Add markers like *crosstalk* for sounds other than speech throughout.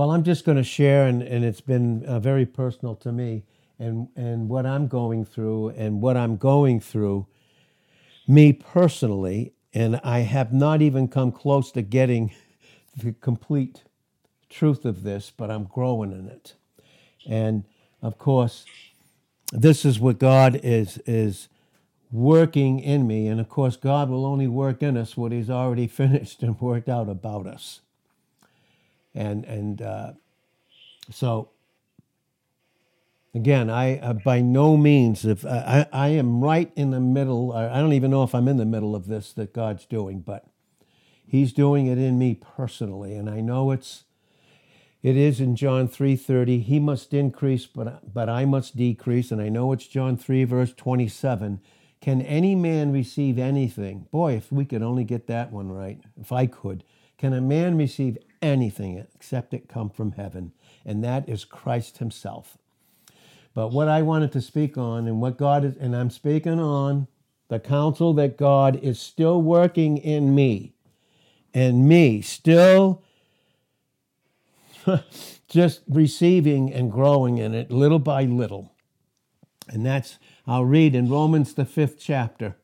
Well, I'm just going to share, and, and it's been uh, very personal to me, and, and what I'm going through, and what I'm going through, me personally, and I have not even come close to getting *laughs* the complete truth of this, but I'm growing in it. And of course, this is what God is is working in me, and of course, God will only work in us what He's already *laughs* finished and worked out about us. And and uh, so again, I uh, by no means if I, I am right in the middle. I don't even know if I'm in the middle of this that God's doing, but He's doing it in me personally, and I know it's it is in John 3:30, he must increase but but I must decrease and I know it's John 3 verse 27. Can any man receive anything? Boy, if we could only get that one right. If I could. Can a man receive anything except it come from heaven? And that is Christ himself. But what I wanted to speak on and what God is and I'm speaking on the counsel that God is still working in me and me still *laughs* just receiving and growing in it little by little. And that's, I'll read in Romans, the fifth chapter.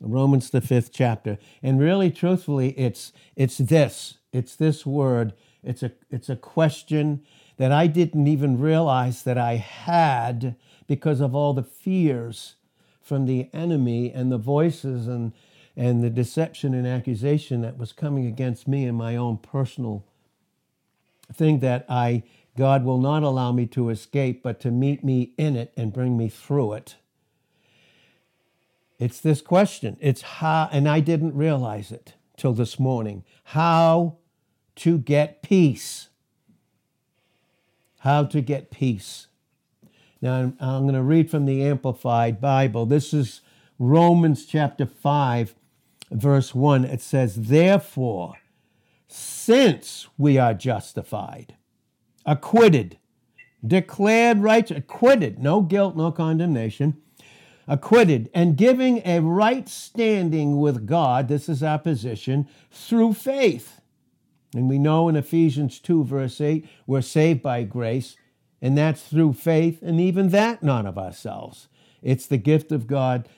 Romans, the fifth chapter. And really, truthfully, it's, it's this it's this word. It's a, it's a question that I didn't even realize that I had because of all the fears from the enemy and the voices and, and the deception and accusation that was coming against me in my own personal thing that I God will not allow me to escape, but to meet me in it and bring me through it. It's this question. It's how, and I didn't realize it till this morning, how to get peace. How to get peace. Now, I'm, I'm going to read from the Amplified Bible. This is Romans chapter 5, verse 1. It says, Therefore, since we are justified, acquitted, declared righteous, acquitted, no guilt, no condemnation, acquitted, and giving a right standing with God, this is our position, through faith. And we know in Ephesians 2, verse 8, we're saved by grace, and that's through faith, and even that not of ourselves. It's the gift of God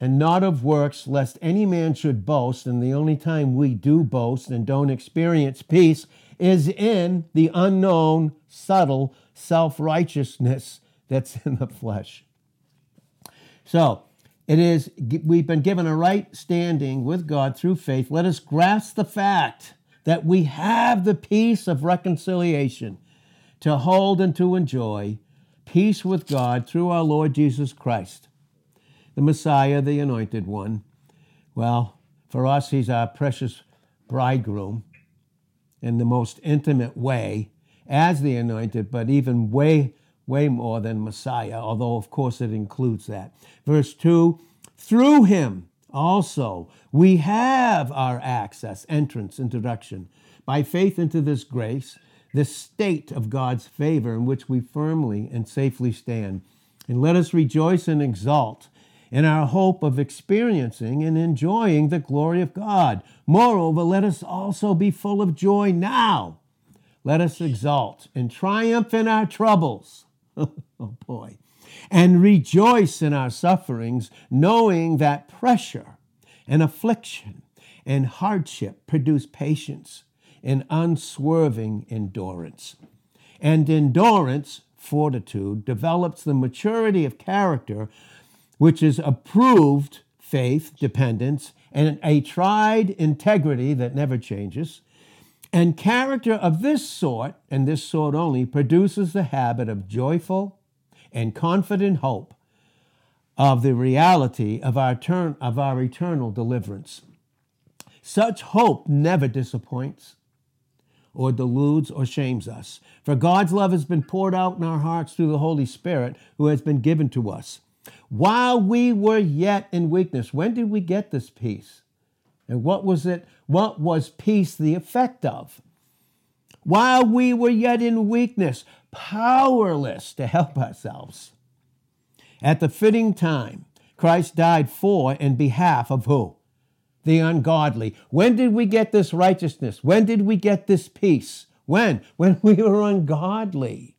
and not of works, lest any man should boast. And the only time we do boast and don't experience peace is in the unknown, subtle self righteousness that's in the flesh. So, it is, we've been given a right standing with God through faith. Let us grasp the fact that we have the peace of reconciliation to hold and to enjoy peace with God through our Lord Jesus Christ the Messiah, the anointed one. Well, for us, he's our precious bridegroom in the most intimate way as the anointed, but even way, way more than Messiah, although, of course, it includes that. Verse 2 through him also we have our access, entrance, introduction by faith into this grace, this state of God's favor in which we firmly and safely stand. And let us rejoice and exult in our hope of experiencing and enjoying the glory of God. Moreover, let us also be full of joy now. Let us exult and triumph in our troubles. *laughs* oh boy. And rejoice in our sufferings, knowing that pressure and affliction and hardship produce patience and unswerving endurance. And endurance, fortitude, develops the maturity of character which is approved faith, dependence, and a tried integrity that never changes. And character of this sort, and this sort only, produces the habit of joyful and confident hope of the reality of our, turn, of our eternal deliverance. Such hope never disappoints or deludes or shames us. For God's love has been poured out in our hearts through the Holy Spirit who has been given to us. While we were yet in weakness, when did we get this peace? And what was it? What was peace the effect of? While we were yet in weakness, powerless to help ourselves. At the fitting time, Christ died for and behalf of who? The ungodly. When did we get this righteousness? When did we get this peace? When? When *laughs* we were ungodly.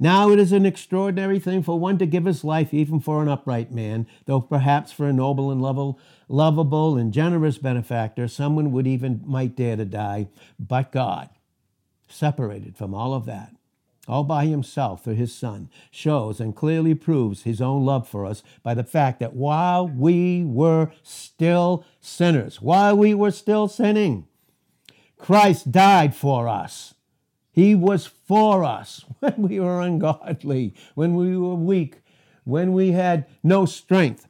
Now it is an extraordinary thing for one to give his life even for an upright man, though perhaps for a noble and lovable, lovable and generous benefactor, someone would even might dare to die. But God, separated from all of that, all by himself through his Son, shows and clearly proves his own love for us by the fact that while we were still sinners, while we were still sinning, Christ died for us. He was for us *laughs* when we were ungodly, when we were weak, when we had no strength.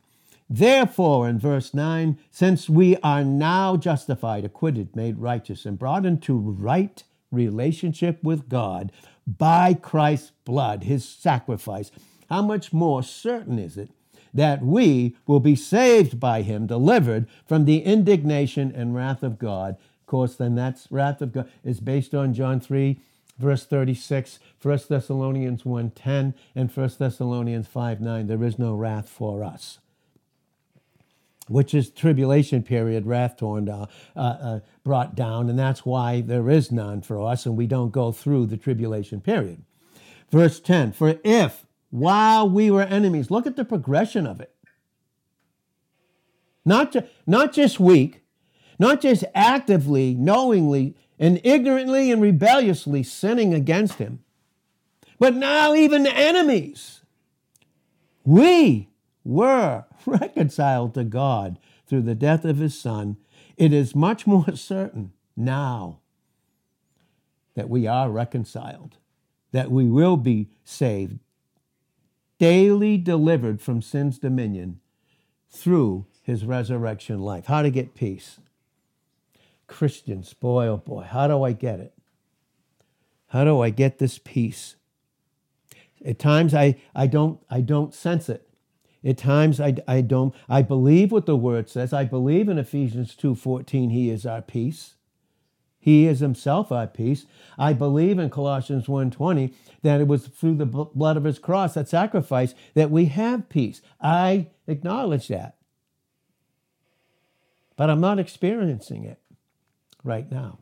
Therefore, in verse 9, since we are now justified, acquitted, made righteous, and brought into right relationship with God by Christ's blood, his sacrifice, how much more certain is it that we will be saved by him, delivered from the indignation and wrath of God? Of course, then that's wrath of God is based on John 3 verse 36, 1 Thessalonians 1.10, and 1 Thessalonians 5.9. There is no wrath for us which is tribulation period, wrath torn, uh, uh, uh, brought down, and that's why there is none for us, and we don't go through the tribulation period. Verse 10 For if, while we were enemies, look at the progression of it. Not, ju- not just weak, not just actively, knowingly and ignorantly and rebelliously sinning against him. But now, even enemies, we were *laughs* reconciled to God through the death of his Son. It is much more *laughs* certain now that we are reconciled, that we will be saved, daily delivered from sin's dominion through his resurrection life. How to get peace. Christians, boy, oh boy, how do I get it? How do I get this peace? At times I, I don't I don't sense it. At times I, I don't I believe what the word says. I believe in Ephesians 2:14 he is our peace. He is himself our peace. I believe in Colossians 1:20 that it was through the blood of his cross, that sacrifice, that we have peace. I acknowledge that. But I'm not experiencing it right now.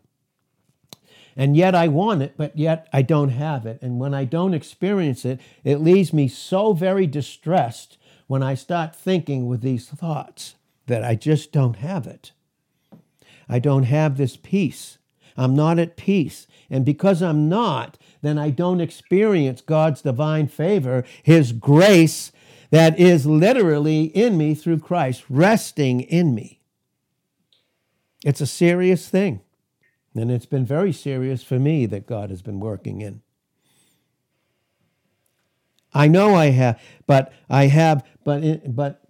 And yet I want it, but yet I don't have it. And when I don't experience it, it leaves me so very distressed when I start thinking with these thoughts that I just don't have it. I don't have this peace. I'm not at peace. And because I'm not, then I don't experience God's divine favor, His grace that is literally in me through Christ, resting in me. It's a serious thing. And it's been very serious for me that God has been working in. I know I have, but I have, but but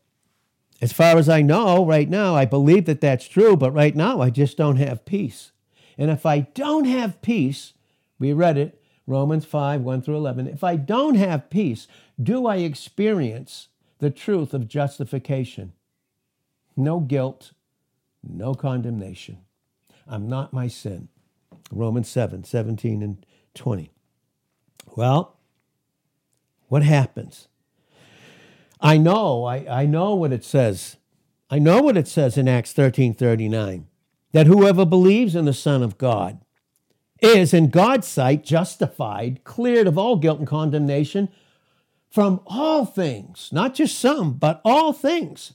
as far as I know right now, I believe that that's true, but right now I just don't have peace. And if I don't have peace, we read it, Romans 5, 1 through 11. If I don't have peace, do I experience the truth of justification? No guilt, no condemnation. I'm not my sin. Romans 7 17 and 20. Well, what happens? I know, I, I know what it says. I know what it says in Acts 13 39 that whoever believes in the Son of God is, in God's sight, justified, cleared of all guilt and condemnation from all things, not just some, but all things.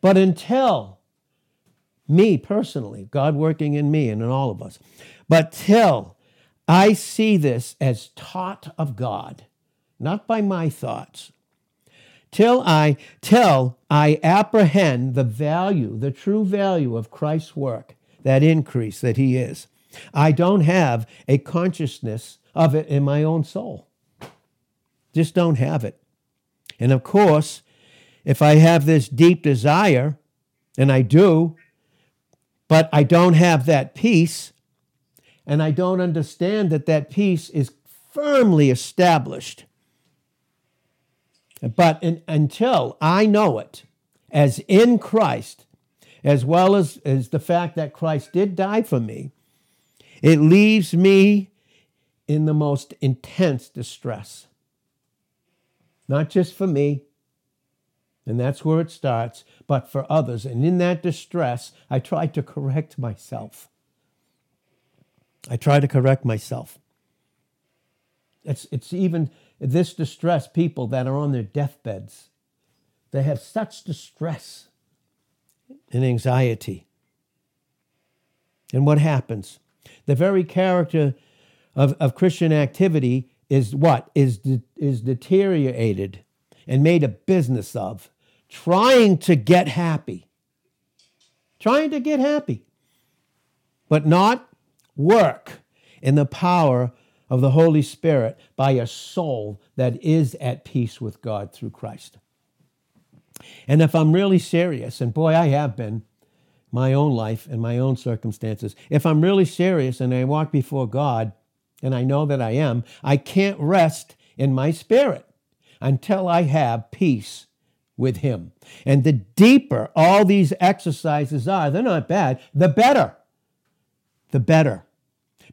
But until me personally, God working in me and in all of us. But till I see this as taught of God, not by my thoughts, till I till I apprehend the value, the true value of Christ's work, that increase that he is. I don't have a consciousness of it in my own soul. Just don't have it. And of course, if I have this deep desire, and I do, but I don't have that peace, and I don't understand that that peace is firmly established. But in, until I know it as in Christ, as well as, as the fact that Christ did die for me, it leaves me in the most intense distress. Not just for me, and that's where it starts, but for others. And in that distress, I try to correct myself. I try to correct myself. It's, it's even this distress, people that are on their deathbeds, they have such distress and anxiety. And what happens? The very character of, of Christian activity is what? Is, de- is deteriorated and made a business of, trying to get happy. Trying to get happy, but not work in the power of the Holy Spirit by a soul that is at peace with God through Christ. And if I'm really serious, and boy, I have been, my own life and my own circumstances, if I'm really serious and I walk before God, and I know that I am, I can't rest in my spirit until I have peace with Him. And the deeper all these exercises are, they're not bad, the better. The better.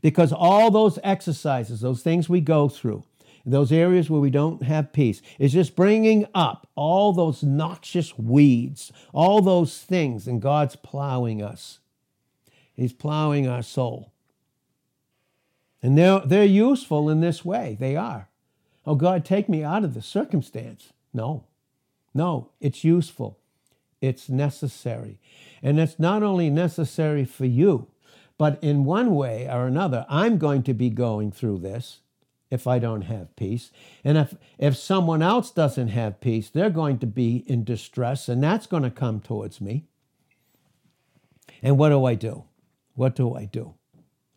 Because all those exercises, those things we go through, those areas where we don't have peace, is just bringing up all those noxious weeds, all those things, and God's plowing us. He's plowing our soul. And they're, they're useful in this way. They are. Oh, God, take me out of the circumstance. No, no, it's useful. It's necessary. And it's not only necessary for you, but in one way or another, I'm going to be going through this if I don't have peace. And if, if someone else doesn't have peace, they're going to be in distress, and that's going to come towards me. And what do I do? What do I do?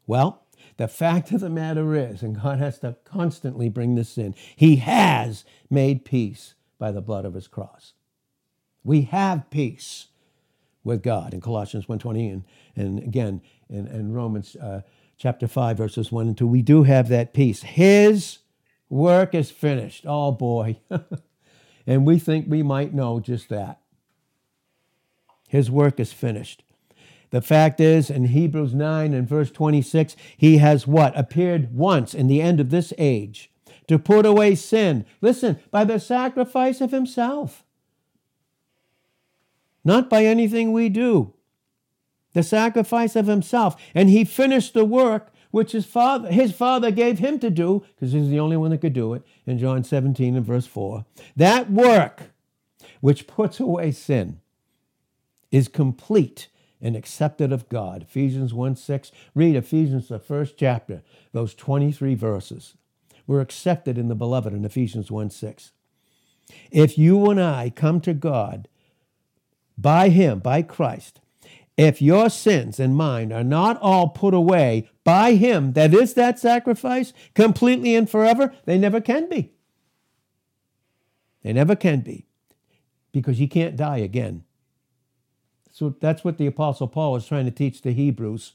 Well, the fact of the matter is, and God has to constantly bring this in, He has made peace by the blood of His cross. We have peace with God in Colossians 1.20 and, and again in, in Romans uh, chapter 5, verses 1 and 2. We do have that peace. His work is finished. Oh boy. *laughs* and we think we might know just that. His work is finished. The fact is, in Hebrews 9 and verse 26, he has what? Appeared once in the end of this age to put away sin. Listen, by the sacrifice of himself, not by anything we do. The sacrifice of himself. And he finished the work which his father, his father gave him to do, because he's the only one that could do it, in John 17 and verse 4. That work which puts away sin is complete and accepted of God. Ephesians 1 6. Read Ephesians, the first chapter, those 23 verses. We're accepted in the beloved in Ephesians 1 6. If you and I come to God by Him, by Christ, if your sins and mine are not all put away by Him, that is that sacrifice, completely and forever, they never can be. They never can be because you can't die again. So that's what the Apostle Paul is trying to teach the Hebrews.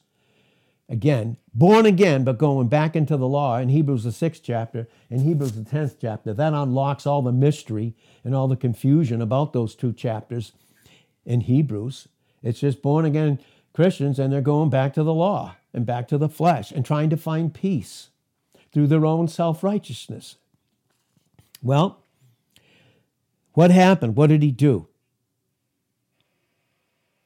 Again, born again, but going back into the law in Hebrews, the sixth chapter, in Hebrews, the 10th chapter. That unlocks all the mystery and all the confusion about those two chapters in Hebrews. It's just born again Christians, and they're going back to the law and back to the flesh and trying to find peace through their own self righteousness. Well, what happened? What did he do?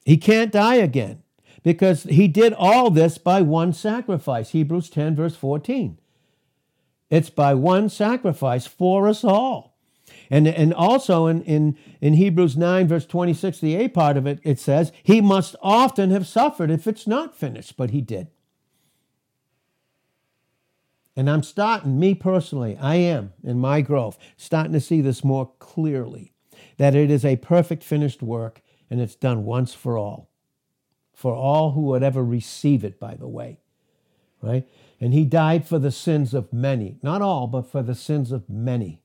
He can't die again because he did all this by one sacrifice. Hebrews 10, verse 14. It's by one sacrifice for us all. And, and also in, in, in Hebrews 9, verse 26, the A part of it, it says, He must often have suffered if it's not finished, but He did. And I'm starting, me personally, I am in my growth, starting to see this more clearly that it is a perfect finished work and it's done once for all. For all who would ever receive it, by the way. Right? And he died for the sins of many. Not all, but for the sins of many.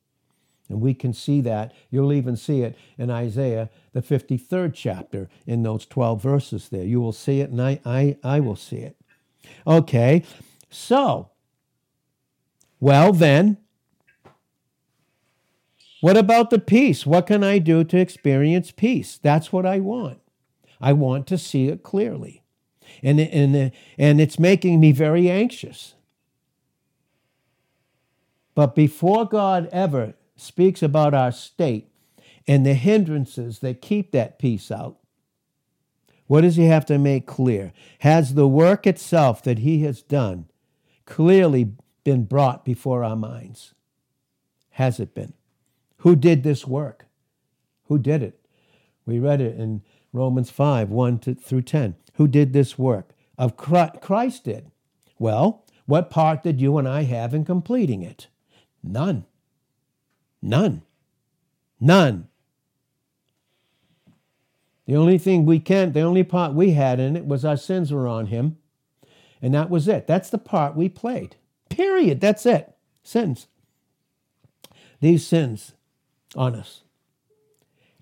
And we can see that. You'll even see it in Isaiah, the 53rd chapter, in those 12 verses there. You will see it, and I, I, I will see it. Okay, so, well, then, what about the peace? What can I do to experience peace? That's what I want. I want to see it clearly. And, and, and it's making me very anxious. But before God ever speaks about our state and the hindrances that keep that peace out, what does he have to make clear? Has the work itself that he has done clearly been brought before our minds. Has it been? Who did this work? Who did it? We read it in Romans 5 1 to, through 10. Who did this work? Of Christ did. Well, what part did you and I have in completing it? None. None. None. The only thing we can't, the only part we had in it was our sins were on him. And that was it. That's the part we played. Period. That's it. Sins. These sins on us.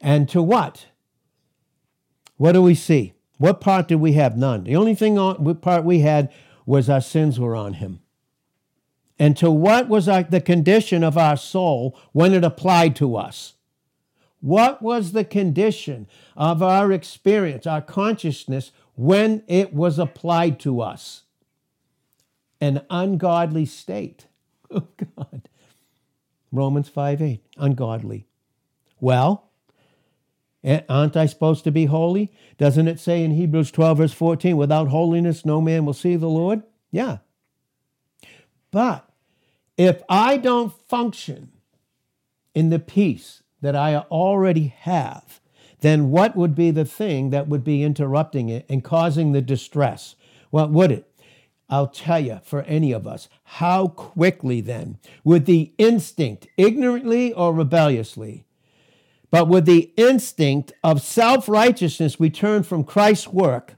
And to what? What do we see? What part did we have? None. The only thing on, part we had was our sins were on him. And to what was the condition of our soul when it applied to us? What was the condition of our experience, our consciousness, when it was applied to us? An ungodly state. *laughs* Oh, God. Romans 5 8, ungodly. Well, aren't I supposed to be holy? Doesn't it say in Hebrews 12, verse 14, without holiness no man will see the Lord? Yeah. But if I don't function in the peace that I already have, then what would be the thing that would be interrupting it and causing the distress? What would it? I'll tell you, for any of us, how quickly then, would the instinct, ignorantly or rebelliously, but with the instinct of self righteousness, we turn from Christ's work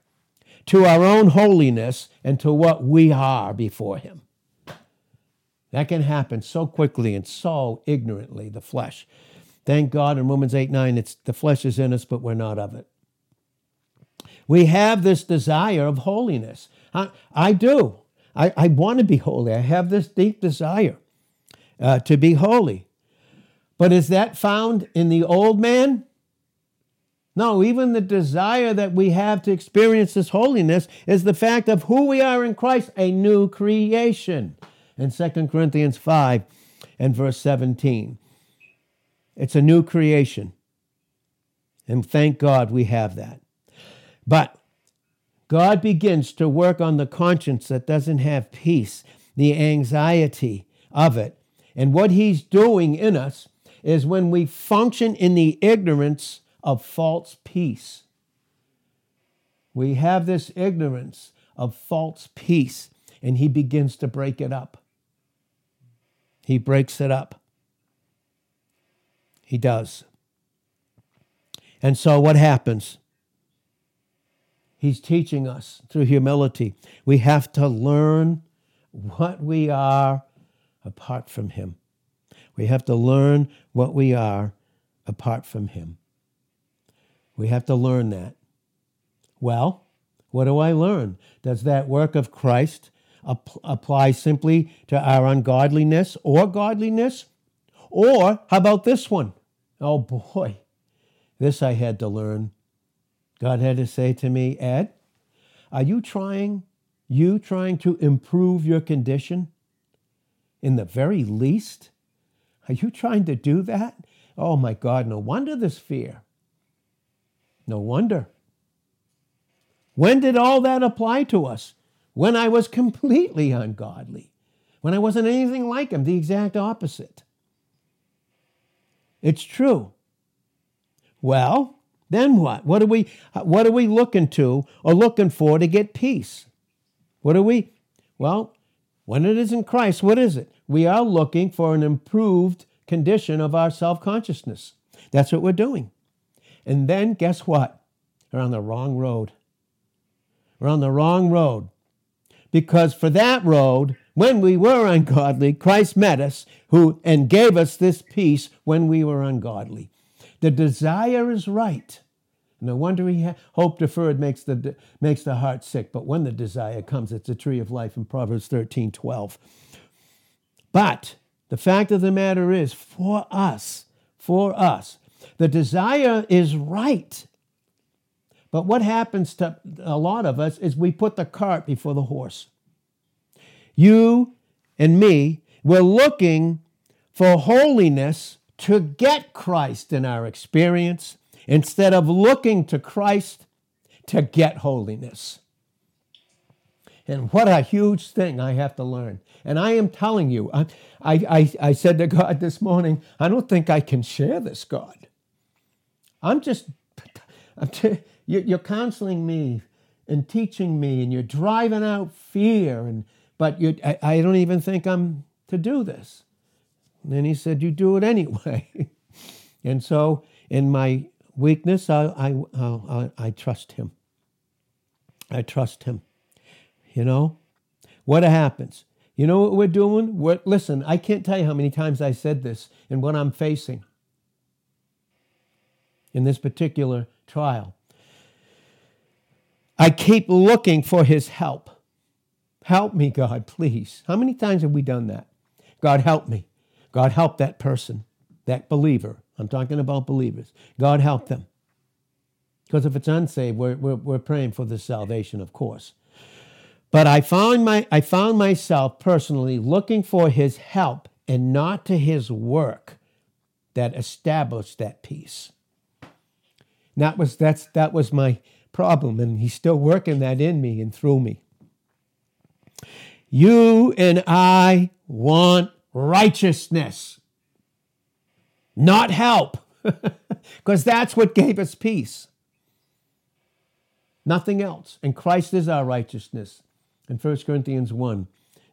to our own holiness and to what we are before Him. That can happen so quickly and so ignorantly, the flesh. Thank God in Romans 8 9, it's the flesh is in us, but we're not of it. We have this desire of holiness. I, I do. I, I want to be holy. I have this deep desire uh, to be holy. But is that found in the old man? No, even the desire that we have to experience this holiness is the fact of who we are in Christ, a new creation. In 2 Corinthians 5 and verse 17. It's a new creation. And thank God we have that. But God begins to work on the conscience that doesn't have peace, the anxiety of it. And what He's doing in us is when we function in the ignorance of false peace. We have this ignorance of false peace, and He begins to break it up. He breaks it up. He does. And so what happens? He's teaching us through humility. We have to learn what we are apart from Him. We have to learn what we are apart from Him. We have to learn that. Well, what do I learn? Does that work of Christ apply simply to our ungodliness or godliness? Or how about this one? Oh boy, this I had to learn. God had to say to me, Ed, are you trying, you trying to improve your condition in the very least? Are you trying to do that? Oh my God, no wonder this fear. No wonder. When did all that apply to us? When I was completely ungodly, when I wasn't anything like him, the exact opposite. It's true. Well, then what? What are we what are we looking to or looking for to get peace? What are we? Well, when it is in Christ, what is it? We are looking for an improved condition of our self-consciousness. That's what we're doing. And then guess what? We're on the wrong road. We're on the wrong road. Because for that road, when we were ungodly, Christ met us who and gave us this peace when we were ungodly. The desire is right. No wonder he ha- hope deferred makes the makes the heart sick. But when the desire comes, it's a tree of life in Proverbs 13, 12. But the fact of the matter is, for us, for us, the desire is right. But what happens to a lot of us is we put the cart before the horse you and me, we're looking for holiness to get Christ in our experience instead of looking to Christ to get holiness. And what a huge thing I have to learn. And I am telling you, I, I, I, said to God this morning, I don't think I can share this, God. I'm just, I'm you're counseling me and teaching me, and you're driving out fear. And but you, I, I don't even think I'm to do this. And then he said, "You do it anyway." *laughs* and so, in my weakness, I, I, I, I trust him. I trust him. You know, what happens? You know what we're doing? We're, listen, I can't tell you how many times I said this and what I'm facing in this particular trial. I keep looking for his help. Help me, God, please. How many times have we done that? God, help me. God, help that person, that believer. I'm talking about believers. God, help them. Because if it's unsaved, we're, we're, we're praying for the salvation, of course. But I found, my, I found myself personally looking for his help and not to his work that established that peace. that was, that's, that was my problem, and he's still working that in me and through me. You and I want righteousness, not help, *laughs* because that's what gave us peace. Nothing else. And Christ is our righteousness in 1 Corinthians 1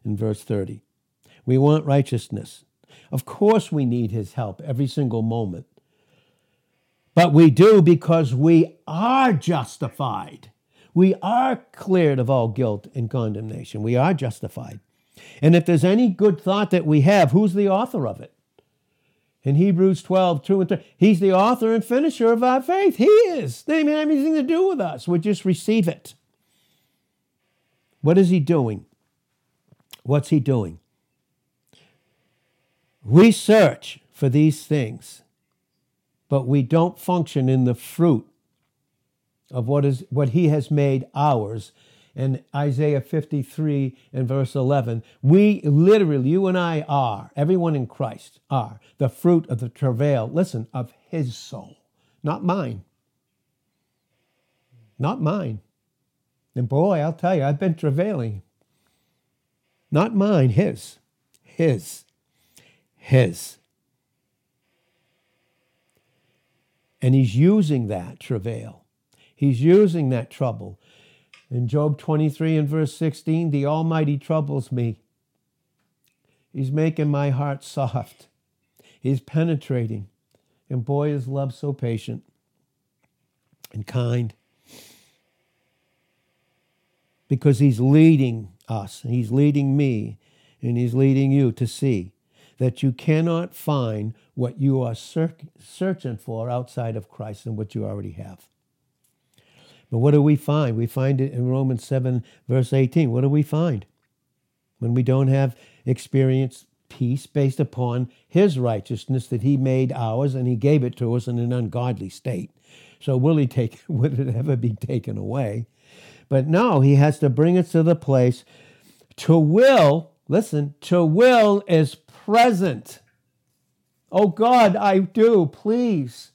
in verse 30. We want righteousness. Of course, we need his help every single moment. But we do because we are justified. We are cleared of all guilt and condemnation. We are justified. And if there's any good thought that we have, who's the author of it? In Hebrews 12, 2 and 3, he's the author and finisher of our faith. He is. They don't have anything to do with us. We just receive it. What is he doing? What's he doing? We search for these things, but we don't function in the fruit of what is what he has made ours. In Isaiah 53 and verse 11, we literally, you and I are, everyone in Christ are the fruit of the travail, listen, of his soul, not mine. Not mine. And boy, I'll tell you, I've been travailing. Not mine, his. His. His. And he's using that travail. He's using that trouble. In Job 23 and verse 16, the Almighty troubles me. He's making my heart soft. He's penetrating. And boy, is love so patient and kind because He's leading us, and He's leading me, and He's leading you to see that you cannot find what you are searching for outside of Christ and what you already have. But what do we find? We find it in Romans 7, verse 18. What do we find? When we don't have experienced peace based upon his righteousness that he made ours and he gave it to us in an ungodly state. So will he take *laughs* would it ever be taken away? But no, he has to bring us to the place to will, listen, to will is present. Oh God, I do. Please,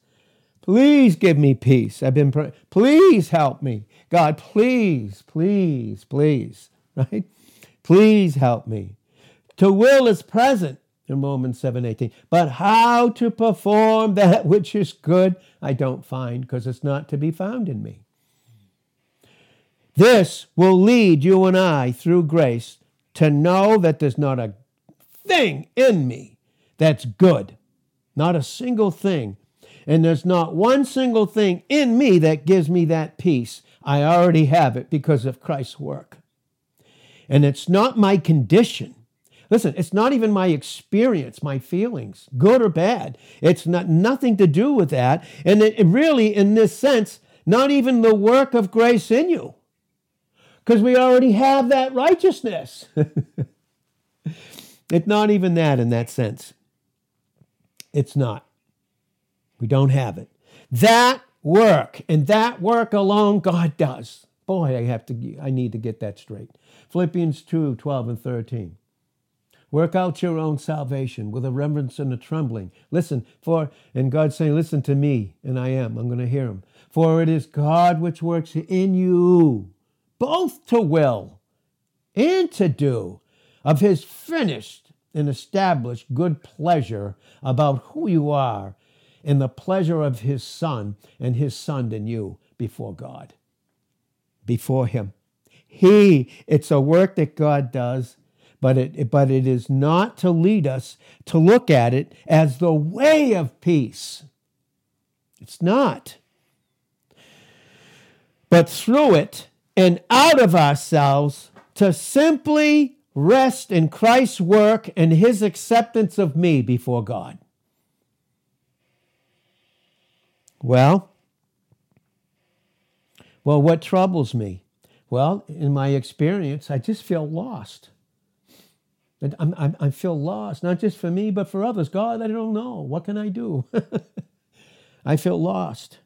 please give me peace. I've been praying. Please help me. God, please, please, please, *laughs* right? Please help me. To will is present in Romans 7:18. But how to perform that *laughs* which is good, I don't find because it's not to be found in me. This will lead you and I through grace to know that there's not a thing in me that's good, not a single thing. And there's not one single thing in me that gives me that peace. I already have it because of Christ's work. And it's not my condition. Listen, it's not even my experience, my feelings, good or bad. It's not nothing to do with that. And it, it really, in this sense, not even the work of grace in you because we already have that righteousness. *laughs* it's not even that in that sense. It's not. We don't have it. That work and that work alone God does. Boy, I have to I need to get that straight. Philippians 2, 12 and 13. Work out your own salvation with a reverence and a trembling. Listen, for, and God's saying, Listen to me, and I am. I'm going to hear him. For it is God which works in you both to will and to do of his finished and established good pleasure about who you are in the pleasure of his Son and his Son in you before God, before him. He, it's a work that God does, but it, but it is not to lead us to look at it as the way of peace. It's not. But through it and out of ourselves to simply rest in Christ's work and his acceptance of me before God. Well, well, what troubles me? Well, in my experience, I just feel lost. I'm, I'm, I feel lost, not just for me, but for others. God, I don't know. What can I do? *laughs* I feel lost.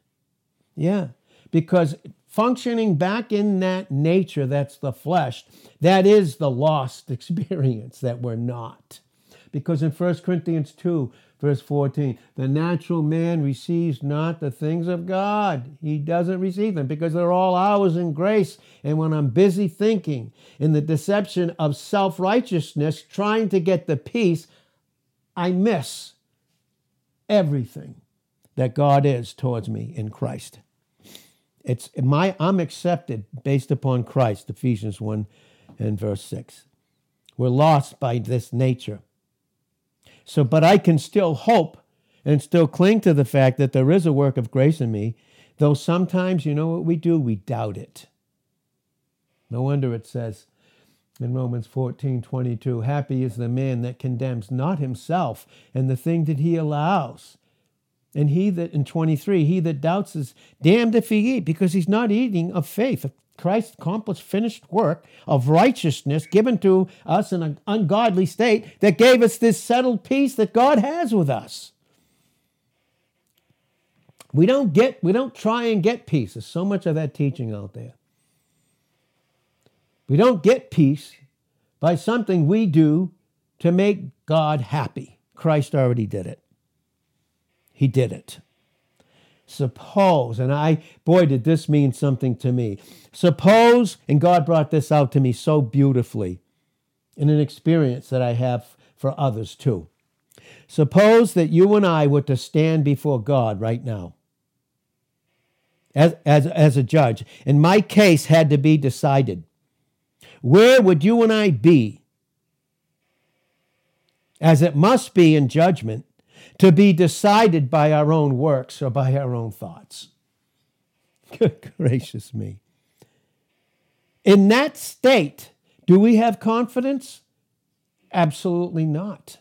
Yeah, because functioning back in that nature that's the flesh, that is the lost *laughs* experience that we're not. Because in 1 Corinthians 2, verse 14, the natural man receives not the things of God. He doesn't receive them because they're all ours in grace. And when I'm busy thinking in the deception of self righteousness, trying to get the peace, I miss everything that God is towards me in Christ. It's my I'm accepted based upon Christ, Ephesians 1 and verse 6. We're lost by this nature. So, but I can still hope and still cling to the fact that there is a work of grace in me, though sometimes, you know what we do? We doubt it. No wonder it says in Romans 14 22, happy is the man that condemns not himself and the thing that he allows. And he that, in 23, he that doubts is damned if he eat, because he's not eating of faith, of Christ's accomplished finished work of righteousness given to us in an ungodly state that gave us this settled peace that God has with us. We don't get, we don't try and get peace. There's so much of that teaching out there. We don't get peace by something we do to make God happy. Christ already did it. He did it. Suppose, and I, boy, did this mean something to me. Suppose, and God brought this out to me so beautifully in an experience that I have for others too. Suppose that you and I were to stand before God right now as, as, as a judge, and my case had to be decided. Where would you and I be? As it must be in judgment, to be decided by our own works or by our own thoughts. *laughs* Good gracious me. In that state, do we have confidence? Absolutely not.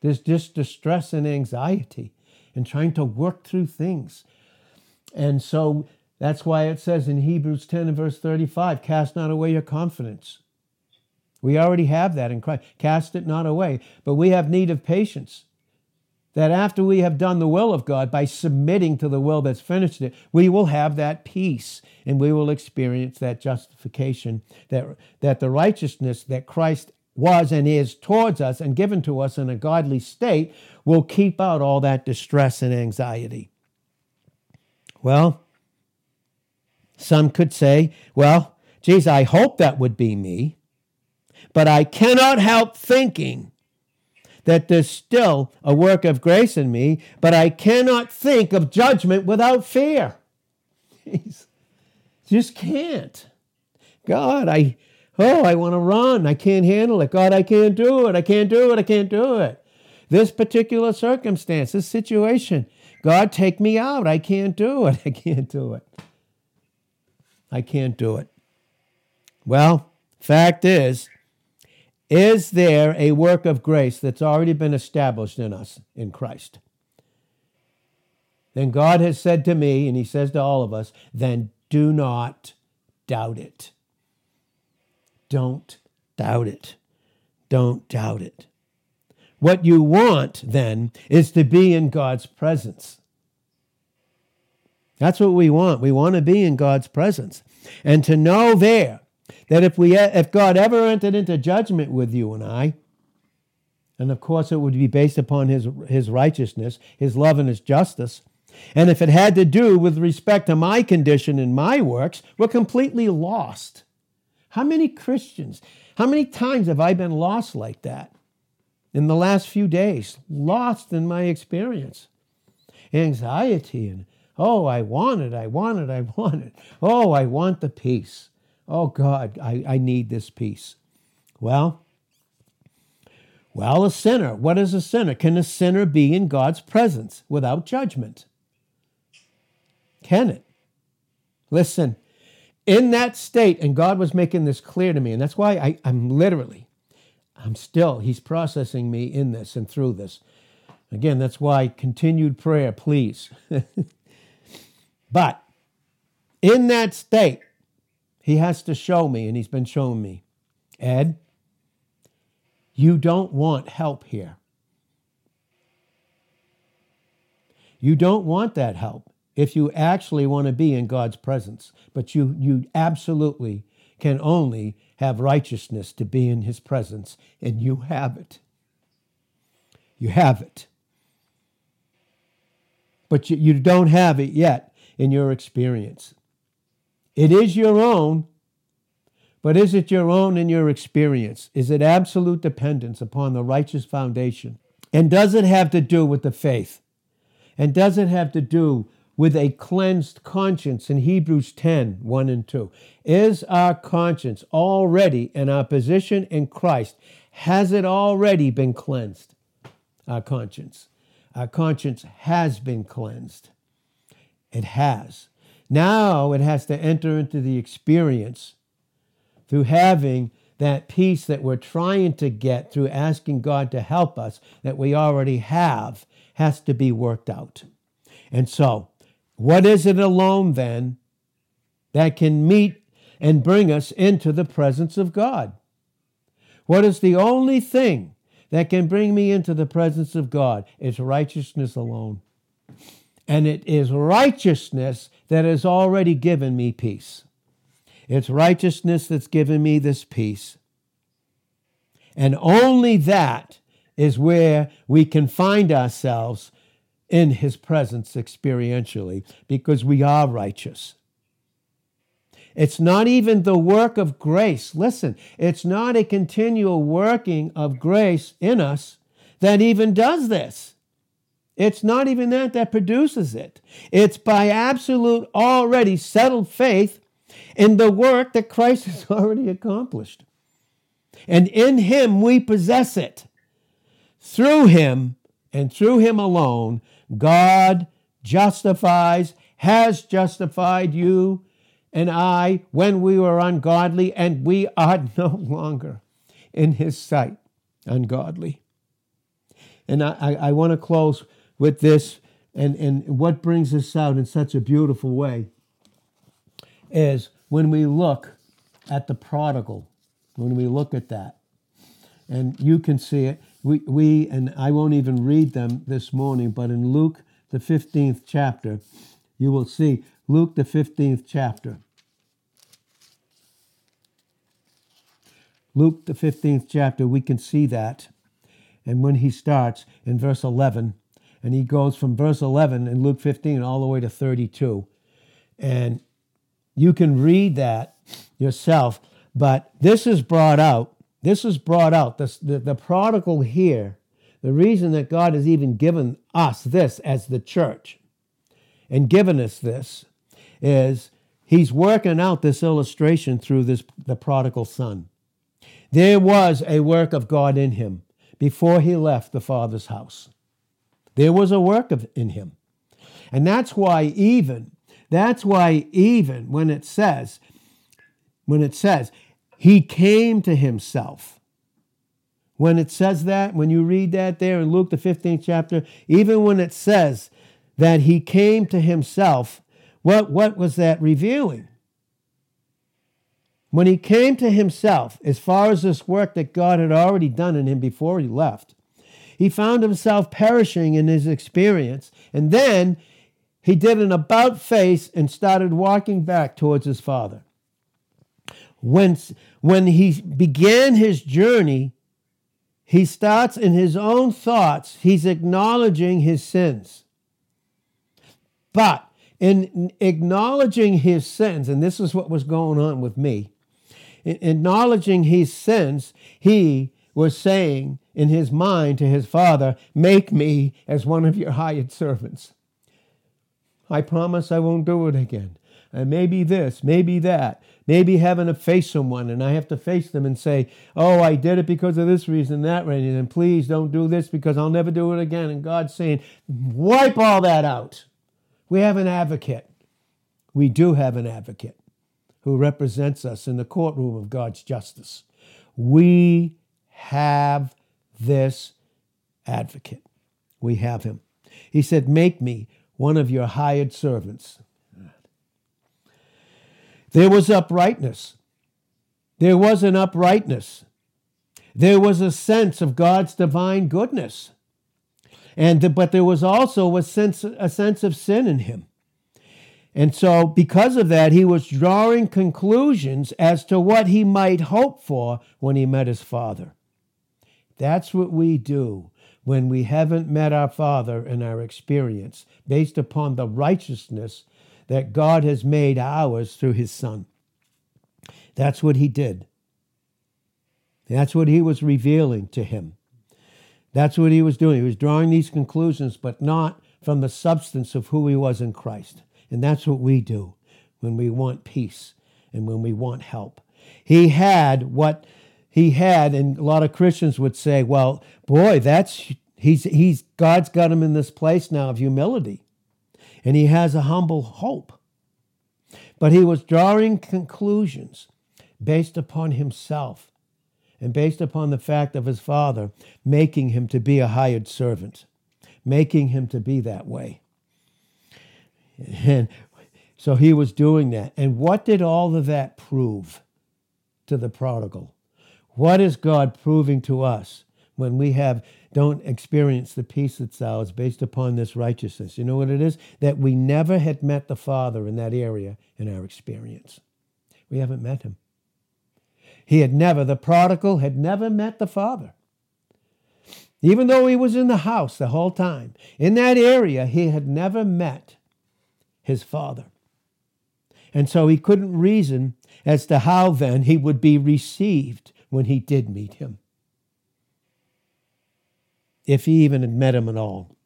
There's just distress and anxiety and trying to work through things. And so that's why it says in Hebrews 10 and verse 35 cast not away your confidence. We already have that in Christ. Cast it not away. But we have need of patience that after we have done the will of God by submitting to the will that's finished it, we will have that peace and we will experience that justification, that, that the righteousness that Christ was and is towards us and given to us in a godly state will keep out all that distress and anxiety. Well, some could say, well, geez, I hope that would be me, but I cannot help thinking that there's still a work of grace in me, but I cannot think of judgment without fear. *laughs* Just can't. God, I, oh, I want to run. I can't handle it. God, I can't do it. I can't do it. I can't do it. This particular circumstance, this situation, God, take me out. I can't do it. *laughs* I can't do it. I can't do it. Well, fact is, is there a work of grace that's already been established in us in Christ? Then God has said to me, and He says to all of us, then do not doubt it. Don't doubt it. Don't doubt it. What you want then is to be in God's presence. That's what we want. We want to be in God's presence and to know there that if we if God ever entered into judgment with you and I, and of course it would be based upon his his righteousness, his love and his justice, and if it had to do with respect to my condition and my works, we're completely lost How many Christians, how many times have I been lost like that in the last few days? Lost in my experience. Anxiety and, oh, I want it, I want it, I want it. Oh, I want the peace. Oh, God, I, I need this peace. Well, well, a sinner. What is a sinner? Can a sinner be in God's presence without judgment? Can it? Listen, in that state, and God was making this clear to me, and that's why I, I'm literally, I'm still, He's processing me in this and through this. Again, that's why continued prayer, please. *laughs* but in that state, He has to show me, and He's been showing me, Ed, you don't want help here. You don't want that help if you actually want to be in God's presence. But you, you absolutely can only have righteousness to be in his presence, and you have it. You have it. But you, you don't have it yet in your experience. It is your own, but is it your own in your experience? Is it absolute dependence upon the righteous foundation? And does it have to do with the faith? And does it have to do with a cleansed conscience in Hebrews 10 1 and 2? Is our conscience already in our position in Christ? Has it already been cleansed? Our conscience. Our conscience has been cleansed. It has. Now it has to enter into the experience through having that peace that we're trying to get through asking God to help us that we already have has to be worked out. And so, what is it alone then that can meet and bring us into the presence of God? What is the only thing that can bring me into the presence of God? It's righteousness alone. And it is righteousness that has already given me peace. It's righteousness that's given me this peace. And only that is where we can find ourselves in his presence experientially because we are righteous. It's not even the work of grace. Listen, it's not a continual working of grace in us that even does this. It's not even that that produces it. It's by absolute, already settled faith in the work that Christ has *laughs* already accomplished. And in him we possess it. Through him and through him alone, God justifies, has justified you and I when we were ungodly, and we are *laughs* no longer in his sight ungodly. And I, I, I want to close with this and, and what brings this out in such a beautiful way is when we look at the prodigal, when we look at that, and you can see it, we, we and I won't even read them this morning, but in Luke, the 15th chapter, you will see Luke, the 15th chapter. Luke, the 15th chapter, we can see that. And when he starts in verse 11, and he goes from verse 11 in Luke 15 all the way to 32. And you can read that yourself, but this is brought out. This is brought out. The, the prodigal here, the reason that God has even given us this as the church and given us this is he's working out this illustration through this the prodigal son. There was a work of God in him before he left the father's house. There was a work of in him. And that's why even that's why even when it says, when it says, he came to himself. When it says that, when you read that there in Luke the 15th chapter, even when it says that he came to himself, what, what was that revealing? When he came to himself, as far as this work that God had already done in him before he left, he found himself perishing in his experience. And then he did an about face and started walking back towards his father. When, when he began his journey, he starts in his own thoughts, he's acknowledging his sins. But in acknowledging his sins, and this is what was going on with me, in acknowledging his sins, he was saying in his mind to his father, Make me as one of your hired servants. I promise I won't do it again. And maybe this, maybe that, maybe having to face someone and I have to face them and say, Oh, I did it because of this reason, that reason, and please don't do this because I'll never do it again. And God's saying, Wipe all that out. We have an advocate. We do have an advocate who represents us in the courtroom of God's justice. We have this advocate. We have him. He said, Make me one of your hired servants. There was uprightness. There was an uprightness. There was a sense of God's divine goodness. And but there was also a sense a sense of sin in him. And so, because of that, he was drawing conclusions as to what he might hope for when he met his father. That's what we do when we haven't met our Father in our experience, based upon the righteousness that God has made ours through his Son. That's what he did. That's what he was revealing to him. That's what he was doing. He was drawing these conclusions, but not from the substance of who he was in Christ. And that's what we do when we want peace and when we want help. He had what he had, and a lot of Christians would say, well, boy, that's he's he's God's got him in this place now of humility. And he has a humble hope. But he was drawing conclusions based upon himself and based upon the fact of his father making him to be a hired servant, making him to be that way. And so he was doing that. And what did all of that prove to the prodigal? What is God proving to us when we have don't experience the peace that's ours based upon this righteousness? You know what it is? That we never had met the Father in that area in our experience. We haven't met him. He had never, the prodigal had never met the Father. Even though he was in the house the whole time, in that area, he had never met his father. And so he couldn't reason as to how then he would be received when he did meet him, if he even had met him at all.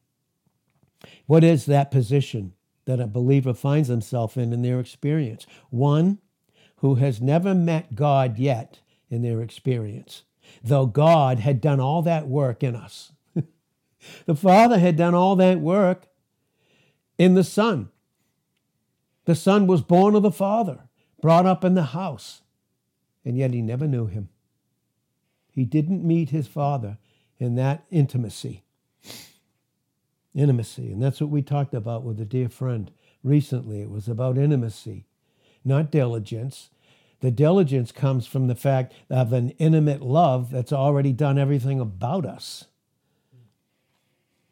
What is that position that a believer finds himself in in their experience? One who has never met God yet in their experience, though God had done all that work in us. *laughs* the Father had done all that work in the Son. The Son was born of the Father, brought up in the house, and yet he never knew him. He didn't meet his Father in that intimacy. Intimacy. And that's what we talked about with a dear friend recently. It was about intimacy, not diligence. The diligence comes from the fact of an intimate love that's already done everything about us.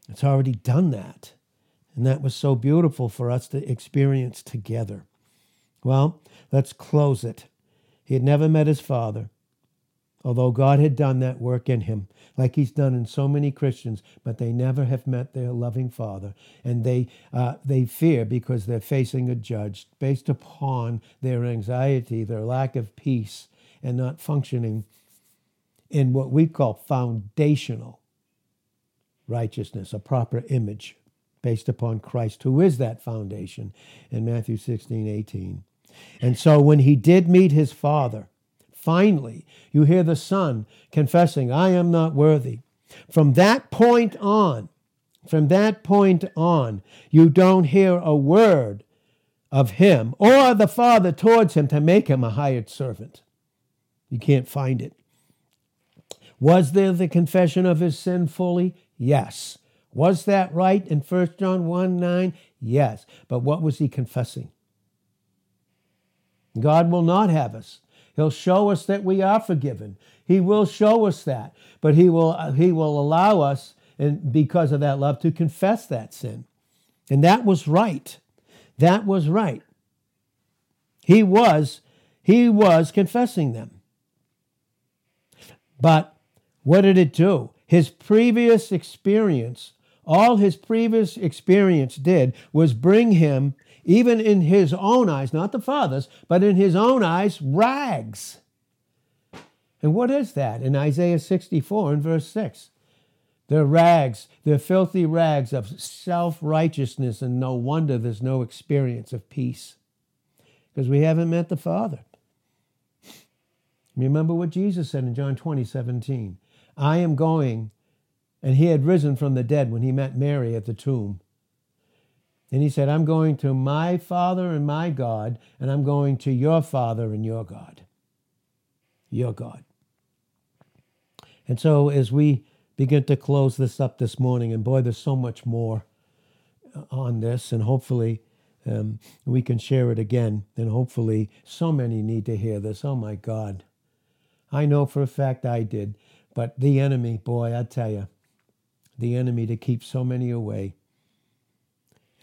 It's already done that. And that was so beautiful for us to experience together. Well, let's close it. He had never met his father, although God had done that work in him, like he's done in so many Christians, but they never have met their loving father. And they, uh, they fear because they're facing a judge based upon their anxiety, their lack of peace, and not functioning in what we call foundational righteousness, a proper image based upon Christ, who is that foundation in Matthew 16, 18. And so when he did meet his father, finally, you hear the son confessing, I am not worthy. From that point on, from that point on, you don't hear a word of him or the father towards him to make him a hired servant. You can't find it. Was there the confession of his sin fully? Yes. Was that right in 1 John 1 9? Yes. But what was he confessing? God will not have us. He'll show us that we are forgiven. He will show us that. But he will, uh, he will allow us, and because of that love, to confess that sin. And that was right. That was right. He was, he was confessing them. But what did it do? His previous experience all his previous experience did was bring him, even in his own eyes, not the Father's, but in his own eyes, rags. And what is that? In Isaiah 64 and verse 6. They're rags, they're filthy rags of self righteousness, and no wonder there's no experience of peace because we haven't met the Father. Remember what Jesus said in John 20, 17. I am going, and he had risen from the dead when he met Mary at the tomb. And he said, I'm going to my Father and my God, and I'm going to your Father and your God. Your God. And so as we begin to close this up this morning, and boy, there's so much more on this, and hopefully um, we can share it again, and hopefully so many need to hear this. Oh my God. I know for a fact I did, but the enemy, boy, I tell you, the enemy to keep so many away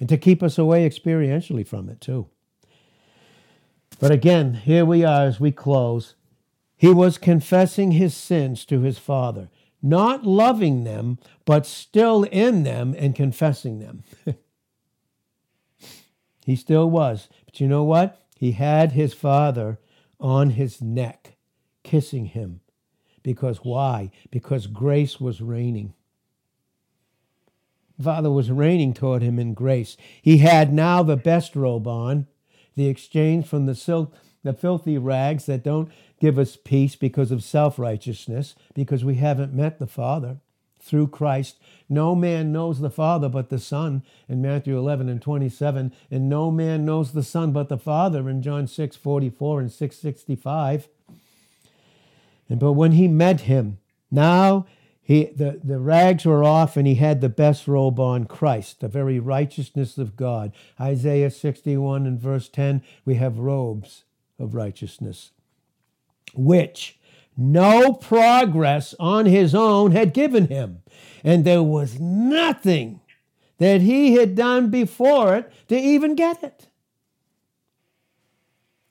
and to keep us away experientially from it too. But again, here we are as we close. He was confessing his sins to his father, not loving them, but still in them and confessing them. *laughs* he still was. But you know what? He had his father on his neck, kissing him. Because why? Because grace was reigning. Father was raining toward him in grace. He had now the best robe on, the exchange from the silk, the filthy rags that don't give us peace because of self righteousness, because we haven't met the Father through Christ. No man knows the Father but the Son in Matthew 11 and 27, and no man knows the Son but the Father in John 6 44 and 665. And but when he met him, now he, the, the rags were off and he had the best robe on Christ, the very righteousness of God. Isaiah 61 and verse 10, we have robes of righteousness, which no progress on his own had given him. And there was nothing that he had done before it to even get it.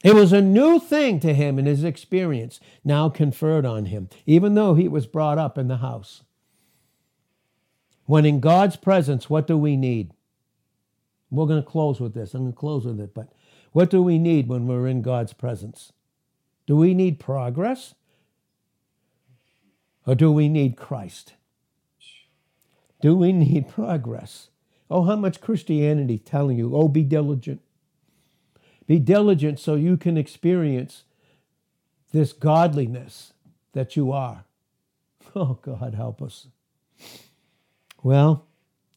It was a new thing to him in his experience, now conferred on him, even though he was brought up in the house. When in God's presence, what do we need? We're going to close with this. I'm going to close with it, but what do we need when we're in God's presence? Do we need progress? Or do we need Christ? Do we need progress? Oh, how much Christianity telling you, oh, be diligent. Be diligent so you can experience this godliness that you are. Oh, God, help us. Well,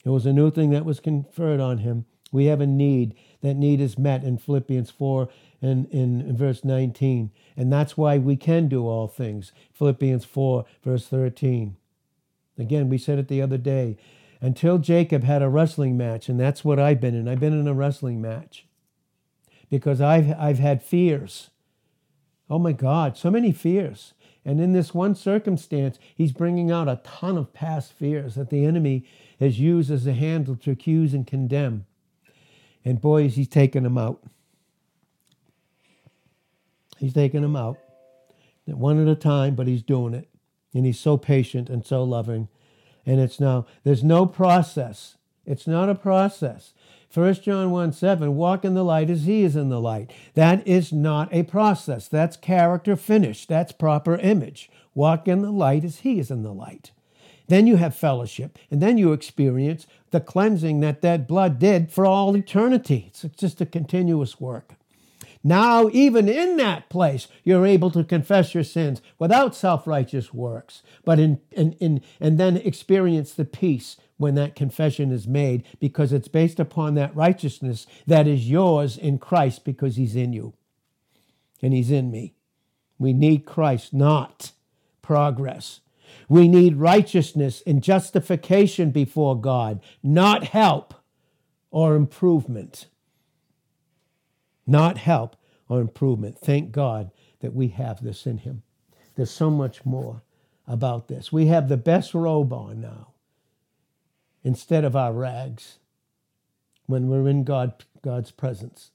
it was a new thing that was conferred on him. We have a need. That need is met in Philippians 4 and in, verse 19. And that's why we can do all things. Philippians 4, verse 13. Again, we said it the other day. Until Jacob had a wrestling match, and that's what I've been in. I've been in a wrestling match because I've, I've had fears. Oh my God, so many fears. And in this one circumstance, he's bringing out a ton of past fears that the enemy has used as a handle to accuse and condemn. And boys, he's taking them out. He's taking them out one at a time, but he's doing it. And he's so patient and so loving. And it's now, there's no process. It's not a process. 1 John 1 7, walk in the light as he is in the light. That is not a process. That's character finish. That's proper image. Walk in the light as he is in the light. Then you have fellowship, and then you experience the cleansing that that blood did for all eternity. It's just a continuous work. Now, even in that place, you're able to confess your sins without self righteous works, but in, in, in, and then experience the peace when that confession is made because it's based upon that righteousness that is yours in Christ because he's in you and he's in me. We need Christ, not progress. We need righteousness and justification before God, not help or improvement. Not help or improvement. Thank God that we have this in Him. There's so much more about this. We have the best robe on now instead of our rags when we're in God, God's presence.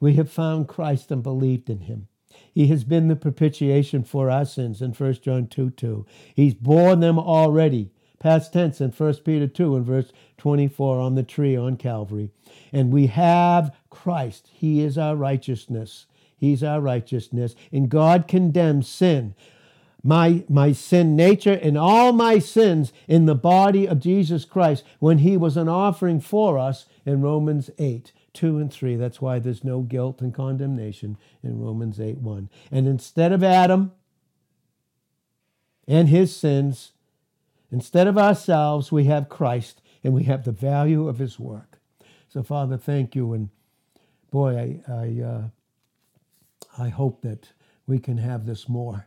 We have found Christ and believed in him. He has been the propitiation for our sins in 1 John 2 2. He's borne them already, past tense in 1 Peter 2 and verse 24 on the tree on Calvary. And we have Christ. He is our righteousness. He's our righteousness. And God condemns sin my, my sin nature and all my sins in the body of Jesus Christ when he was an offering for us in Romans 8. 2 and 3. That's why there's no guilt and condemnation in Romans 8 1. And instead of Adam and his sins, instead of ourselves, we have Christ and we have the value of his work. So, Father, thank you. And boy, I, I, uh, I hope that we can have this more.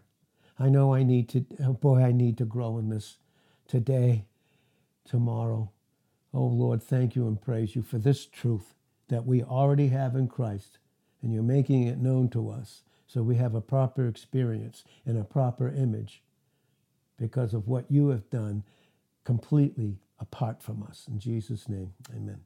I know I need to, oh boy, I need to grow in this today, tomorrow. Oh Lord, thank you and praise you for this truth that we already have in Christ, and you're making it known to us so we have a proper experience and a proper image because of what you have done completely apart from us. In Jesus' name, amen.